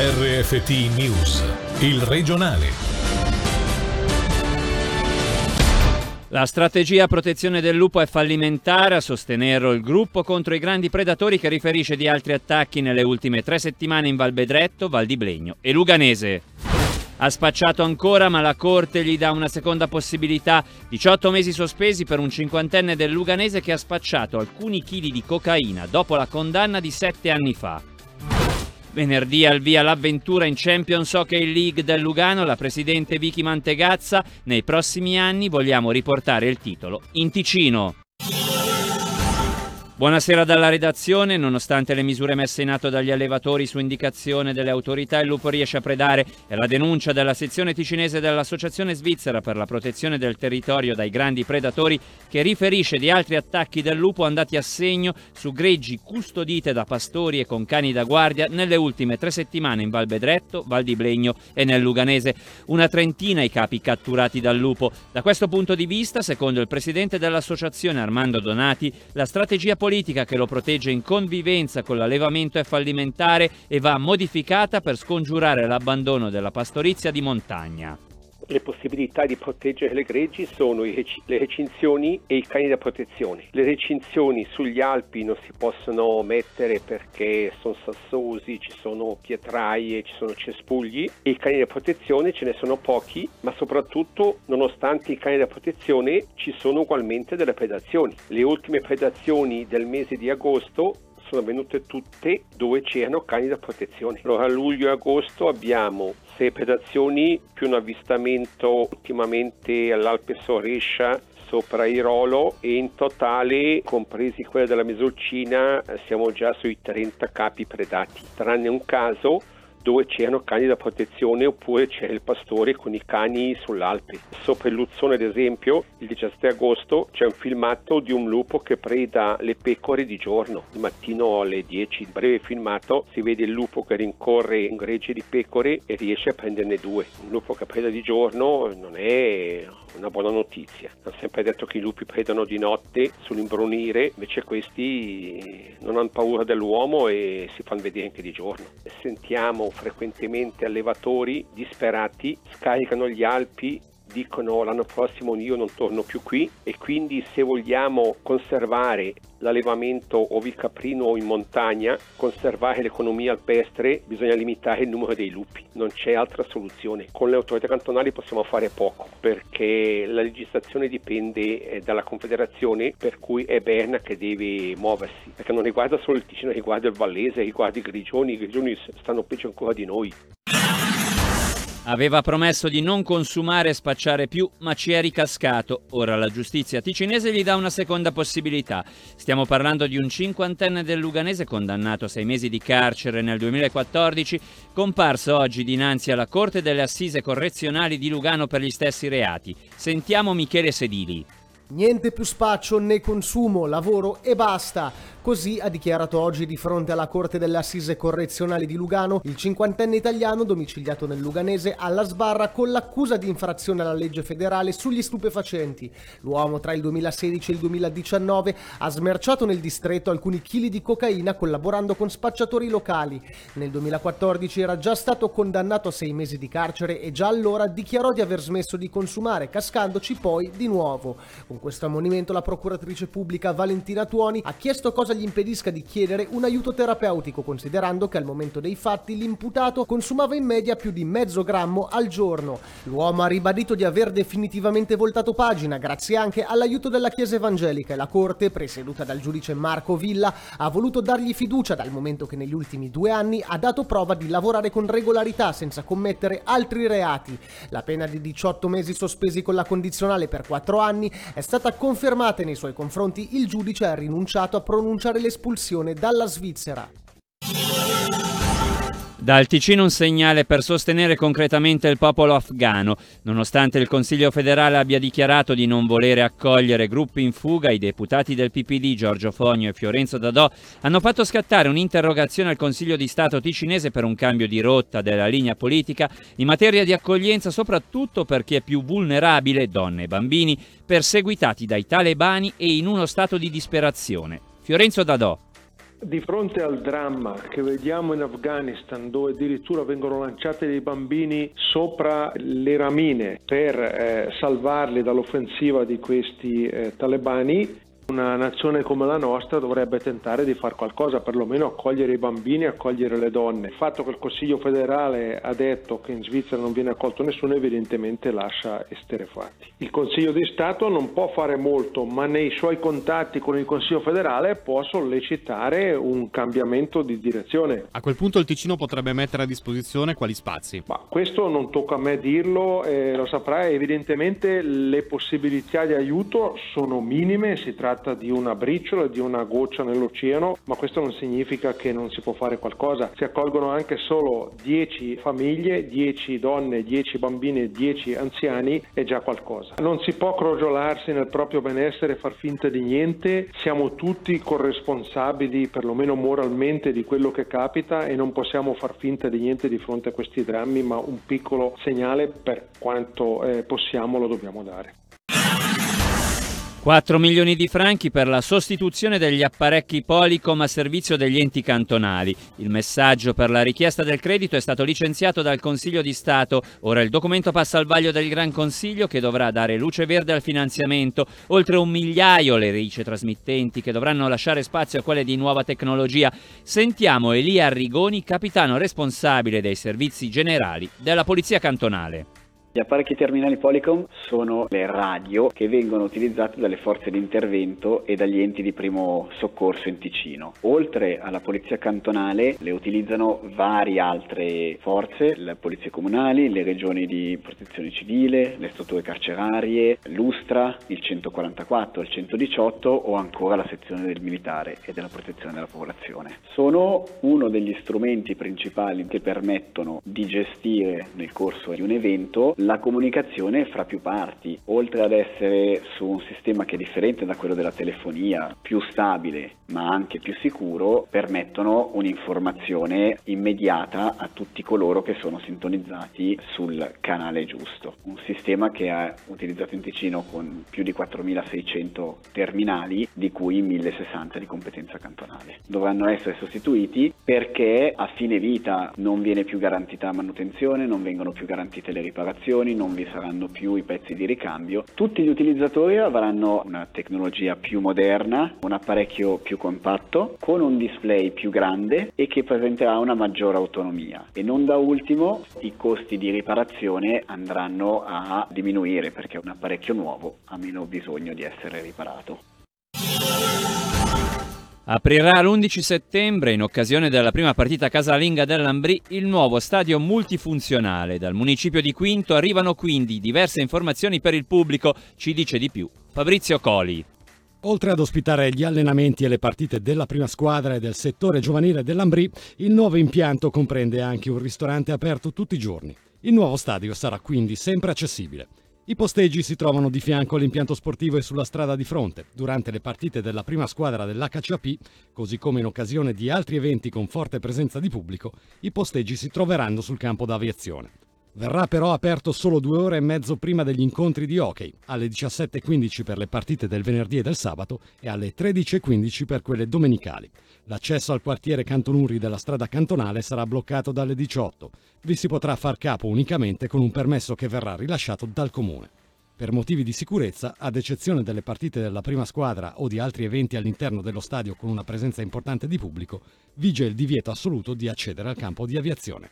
RFT News, il regionale. La strategia protezione del lupo è fallimentare, a sostenerlo il gruppo contro i grandi predatori che riferisce di altri attacchi nelle ultime tre settimane in Val Bedretto, Val di Blegno e Luganese. Ha spacciato ancora, ma la Corte gli dà una seconda possibilità. 18 mesi sospesi per un cinquantenne del Luganese che ha spacciato alcuni chili di cocaina dopo la condanna di sette anni fa. Venerdì al via l'avventura in Champions Hockey League del Lugano, la presidente Vicky Mantegazza. Nei prossimi anni vogliamo riportare il titolo in Ticino. Buonasera dalla redazione. Nonostante le misure messe in atto dagli allevatori su indicazione delle autorità, il lupo riesce a predare e la denuncia della sezione ticinese dell'Associazione Svizzera per la protezione del territorio dai grandi predatori che riferisce di altri attacchi del lupo andati a segno su greggi custodite da pastori e con cani da guardia nelle ultime tre settimane in Val Bedretto, Val di Blegno e nel Luganese. Una trentina i capi catturati dal lupo. Da questo punto di vista, secondo il presidente dell'associazione Armando Donati, la strategia politica politica che lo protegge in convivenza con l'allevamento è fallimentare e va modificata per scongiurare l'abbandono della pastorizia di montagna. Le possibilità di proteggere le greggi sono le recinzioni e i cani da protezione. Le recinzioni sugli Alpi non si possono mettere perché sono sassosi, ci sono pietraie, ci sono cespugli e i cani da protezione ce ne sono pochi, ma soprattutto nonostante i cani da protezione ci sono ugualmente delle predazioni. Le ultime predazioni del mese di agosto sono venute tutte dove c'erano cani da protezione. Allora a luglio e agosto abbiamo sei predazioni più un avvistamento ultimamente all'Alpe Sorescia sopra Irolo e in totale, compresi quella della Mesolcina, siamo già sui 30 capi predati, tranne un caso dove c'erano cani da protezione oppure c'era il pastore con i cani sull'Alpe. Sopra il Luzzone ad esempio il 17 agosto c'è un filmato di un lupo che preda le pecore di giorno, il mattino alle 10, il breve filmato si vede il lupo che rincorre un gregge di pecore e riesce a prenderne due. Un lupo che preda di giorno non è una buona notizia. Hanno sempre detto che i lupi predano di notte sull'imbrunire, invece questi non hanno paura dell'uomo e si fanno vedere anche di giorno. Sentiamo frequentemente allevatori disperati, scaricano gli Alpi dicono l'anno prossimo io non torno più qui e quindi se vogliamo conservare l'allevamento ovicaprino in montagna, conservare l'economia alpestre, bisogna limitare il numero dei lupi, non c'è altra soluzione. Con le autorità cantonali possiamo fare poco perché la legislazione dipende eh, dalla confederazione per cui è Berna che deve muoversi, perché non riguarda solo il Ticino, riguarda il Vallese, riguarda i Grigioni, i Grigioni stanno peggio ancora di noi. Aveva promesso di non consumare e spacciare più, ma ci è ricascato. Ora la giustizia ticinese gli dà una seconda possibilità. Stiamo parlando di un cinquantenne del Luganese condannato a sei mesi di carcere nel 2014, comparso oggi dinanzi alla Corte delle Assise Correzionali di Lugano per gli stessi reati. Sentiamo Michele Sedili. Niente più spaccio né consumo, lavoro e basta. Così ha dichiarato oggi di fronte alla Corte delle Assise Correzionali di Lugano il cinquantenne italiano domiciliato nel Luganese alla sbarra con l'accusa di infrazione alla legge federale sugli stupefacenti. L'uomo tra il 2016 e il 2019 ha smerciato nel distretto alcuni chili di cocaina collaborando con spacciatori locali. Nel 2014 era già stato condannato a sei mesi di carcere e già allora dichiarò di aver smesso di consumare, cascandoci poi di nuovo. Con questo ammonimento la procuratrice pubblica Valentina Tuoni ha chiesto cosa gli impedisca di chiedere un aiuto terapeutico, considerando che al momento dei fatti l'imputato consumava in media più di mezzo grammo al giorno. L'uomo ha ribadito di aver definitivamente voltato pagina, grazie anche all'aiuto della Chiesa Evangelica e la Corte, presieduta dal giudice Marco Villa, ha voluto dargli fiducia dal momento che negli ultimi due anni ha dato prova di lavorare con regolarità senza commettere altri reati. La pena di 18 mesi sospesi con la condizionale per 4 anni è stata confermata nei suoi confronti il giudice ha rinunciato a pronunciare l'espulsione dalla Svizzera. Dal Ticino un segnale per sostenere concretamente il popolo afghano. Nonostante il Consiglio federale abbia dichiarato di non volere accogliere gruppi in fuga, i deputati del PPD Giorgio Fogno e Fiorenzo Dadò hanno fatto scattare un'interrogazione al Consiglio di Stato ticinese per un cambio di rotta della linea politica in materia di accoglienza, soprattutto per chi è più vulnerabile, donne e bambini, perseguitati dai talebani e in uno stato di disperazione. Fiorenzo Dadò. Di fronte al dramma che vediamo in Afghanistan, dove addirittura vengono lanciati dei bambini sopra le ramine per eh, salvarli dall'offensiva di questi eh, talebani, una nazione come la nostra dovrebbe tentare di fare qualcosa, perlomeno accogliere i bambini, accogliere le donne. Il fatto che il Consiglio federale ha detto che in Svizzera non viene accolto nessuno evidentemente lascia esterefatti. Il Consiglio di Stato non può fare molto, ma nei suoi contatti con il Consiglio federale può sollecitare un cambiamento di direzione. A quel punto il Ticino potrebbe mettere a disposizione quali spazi? Ma questo non tocca a me dirlo, eh, lo saprai, evidentemente le possibilità di aiuto sono minime, si tratta tratta di una briciola, di una goccia nell'oceano, ma questo non significa che non si può fare qualcosa. Si accolgono anche solo 10 famiglie, 10 donne, 10 bambini e 10 anziani, è già qualcosa. Non si può crogiolarsi nel proprio benessere e far finta di niente, siamo tutti corresponsabili, perlomeno moralmente, di quello che capita e non possiamo far finta di niente di fronte a questi drammi, ma un piccolo segnale per quanto eh, possiamo lo dobbiamo dare. 4 milioni di franchi per la sostituzione degli apparecchi Polycom a servizio degli enti cantonali. Il messaggio per la richiesta del credito è stato licenziato dal Consiglio di Stato. Ora il documento passa al vaglio del Gran Consiglio che dovrà dare luce verde al finanziamento. Oltre un migliaio le rice trasmittenti che dovranno lasciare spazio a quelle di nuova tecnologia. Sentiamo Elia Arrigoni, capitano responsabile dei servizi generali della Polizia Cantonale. Gli apparecchi terminali Polycom sono le radio che vengono utilizzate dalle forze di intervento e dagli enti di primo soccorso in Ticino. Oltre alla polizia cantonale le utilizzano varie altre forze, le polizie comunali, le regioni di protezione civile, le strutture carcerarie, l'Ustra, il 144, il 118 o ancora la sezione del militare e della protezione della popolazione. Sono uno degli strumenti principali che permettono di gestire nel corso di un evento la comunicazione fra più parti, oltre ad essere su un sistema che è differente da quello della telefonia, più stabile ma anche più sicuro, permettono un'informazione immediata a tutti coloro che sono sintonizzati sul canale giusto. Un sistema che è utilizzato in Ticino con più di 4600 terminali, di cui 1060 di competenza cantonale. Dovranno essere sostituiti perché a fine vita non viene più garantita manutenzione, non vengono più garantite le riparazioni non vi saranno più i pezzi di ricambio. Tutti gli utilizzatori avranno una tecnologia più moderna, un apparecchio più compatto, con un display più grande e che presenterà una maggiore autonomia. E non da ultimo i costi di riparazione andranno a diminuire perché un apparecchio nuovo ha meno bisogno di essere riparato. Aprirà l'11 settembre, in occasione della prima partita casalinga dell'Ambrì, il nuovo stadio multifunzionale. Dal municipio di Quinto arrivano quindi diverse informazioni per il pubblico, ci dice di più Fabrizio Coli. Oltre ad ospitare gli allenamenti e le partite della prima squadra e del settore giovanile dell'Ambrì, il nuovo impianto comprende anche un ristorante aperto tutti i giorni. Il nuovo stadio sarà quindi sempre accessibile. I posteggi si trovano di fianco all'impianto sportivo e sulla strada di fronte. Durante le partite della prima squadra dell'HCAP, così come in occasione di altri eventi con forte presenza di pubblico, i posteggi si troveranno sul campo d'aviazione. Verrà però aperto solo due ore e mezzo prima degli incontri di hockey, alle 17.15 per le partite del venerdì e del sabato e alle 13.15 per quelle domenicali. L'accesso al quartiere Cantonuri della strada cantonale sarà bloccato dalle 18. Vi si potrà far capo unicamente con un permesso che verrà rilasciato dal comune. Per motivi di sicurezza, ad eccezione delle partite della prima squadra o di altri eventi all'interno dello stadio con una presenza importante di pubblico, vige il divieto assoluto di accedere al campo di aviazione.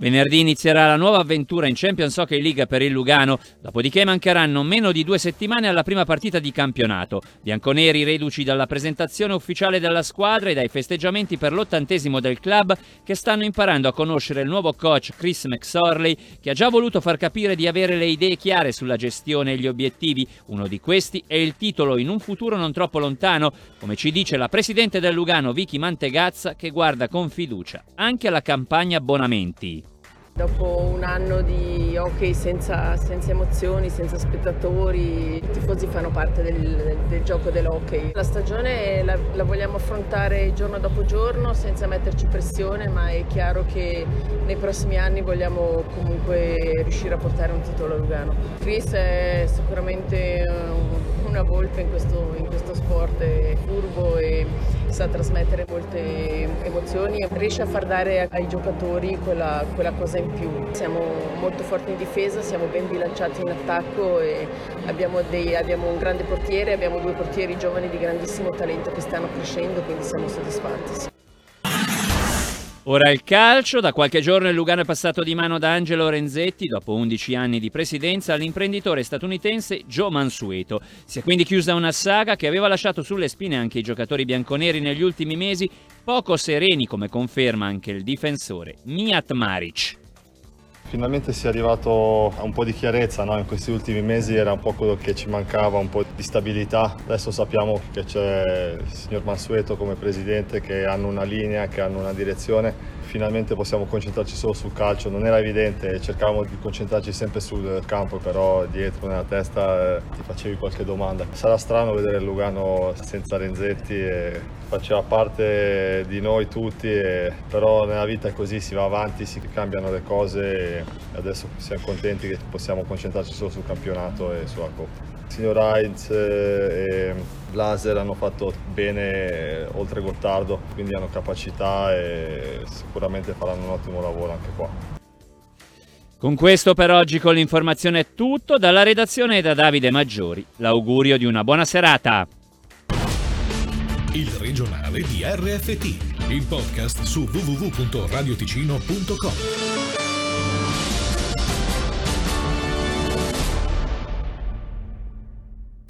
Venerdì inizierà la nuova avventura in Champions Hockey League per il Lugano, dopodiché mancheranno meno di due settimane alla prima partita di campionato. Bianconeri reduci dalla presentazione ufficiale della squadra e dai festeggiamenti per l'ottantesimo del club che stanno imparando a conoscere il nuovo coach Chris McSorley che ha già voluto far capire di avere le idee chiare sulla gestione e gli obiettivi. Uno di questi è il titolo in un futuro non troppo lontano, come ci dice la presidente del Lugano Vicky Mantegazza che guarda con fiducia anche alla campagna abbonamenti. Dopo un anno di hockey senza, senza, emozioni, senza spettatori, i tifosi fanno parte del, del, gioco dell'hockey. La stagione la, la, vogliamo affrontare giorno dopo giorno senza metterci pressione, ma è chiaro che nei prossimi anni vogliamo comunque riuscire a portare un titolo a Lugano. Chris è sicuramente un, una volpe in questo, in questo sport, è furbo e sa trasmettere molte emozioni e riesce a far dare ai giocatori quella, quella cosa in più. Siamo molto forti in difesa, siamo ben bilanciati in attacco e abbiamo, dei, abbiamo un grande portiere, abbiamo due portieri giovani di grandissimo talento che stanno crescendo, quindi siamo soddisfatti. Ora il calcio, da qualche giorno il Lugano è passato di mano da Angelo Renzetti, dopo 11 anni di presidenza, all'imprenditore statunitense Joe Mansueto. Si è quindi chiusa una saga che aveva lasciato sulle spine anche i giocatori bianconeri negli ultimi mesi, poco sereni come conferma anche il difensore Miat Maric. Finalmente si è arrivato a un po' di chiarezza, no? in questi ultimi mesi era un po' quello che ci mancava, un po' di stabilità. Adesso sappiamo che c'è il signor Mansueto come presidente, che hanno una linea, che hanno una direzione finalmente possiamo concentrarci solo sul calcio. Non era evidente, cercavamo di concentrarci sempre sul campo, però dietro nella testa eh, ti facevi qualche domanda. Sarà strano vedere Lugano senza Renzetti, e faceva parte di noi tutti, e, però nella vita è così, si va avanti, si cambiano le cose e adesso siamo contenti che possiamo concentrarci solo sul campionato e sulla Coppa. Signor Heinz eh, Blaser hanno fatto bene oltre Gottardo, quindi hanno capacità e sicuramente faranno un ottimo lavoro anche qua. Con questo per oggi con l'informazione è tutto, dalla redazione e da Davide Maggiori. L'augurio di una buona serata. Il regionale di RFT, il podcast su www.radioticino.com.